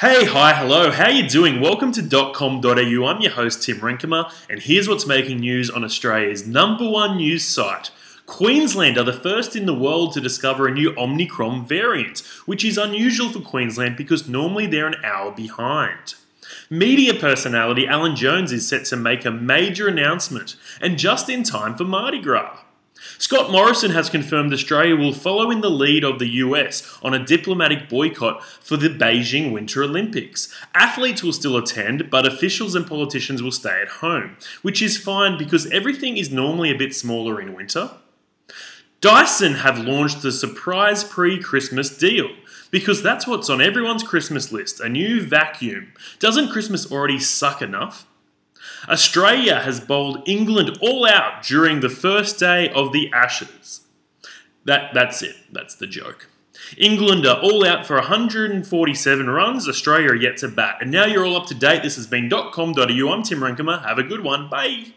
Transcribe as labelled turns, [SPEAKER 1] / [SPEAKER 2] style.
[SPEAKER 1] Hey, hi, hello, how you doing? Welcome to .com.au. I'm your host Tim Renkemer, and here's what's making news on Australia's number one news site. Queensland are the first in the world to discover a new Omicron variant, which is unusual for Queensland because normally they're an hour behind. Media personality Alan Jones is set to make a major announcement, and just in time for Mardi Gras. Scott Morrison has confirmed Australia will follow in the lead of the US on a diplomatic boycott for the Beijing Winter Olympics. Athletes will still attend, but officials and politicians will stay at home, which is fine because everything is normally a bit smaller in winter. Dyson have launched the surprise pre Christmas deal because that's what's on everyone's Christmas list a new vacuum. Doesn't Christmas already suck enough? Australia has bowled England all out during the first day of the Ashes. That, that's it. That's the joke. England are all out for 147 runs. Australia are yet to bat. And now you're all up to date. This has been .com.au. I'm Tim Renkemer. Have a good one. Bye.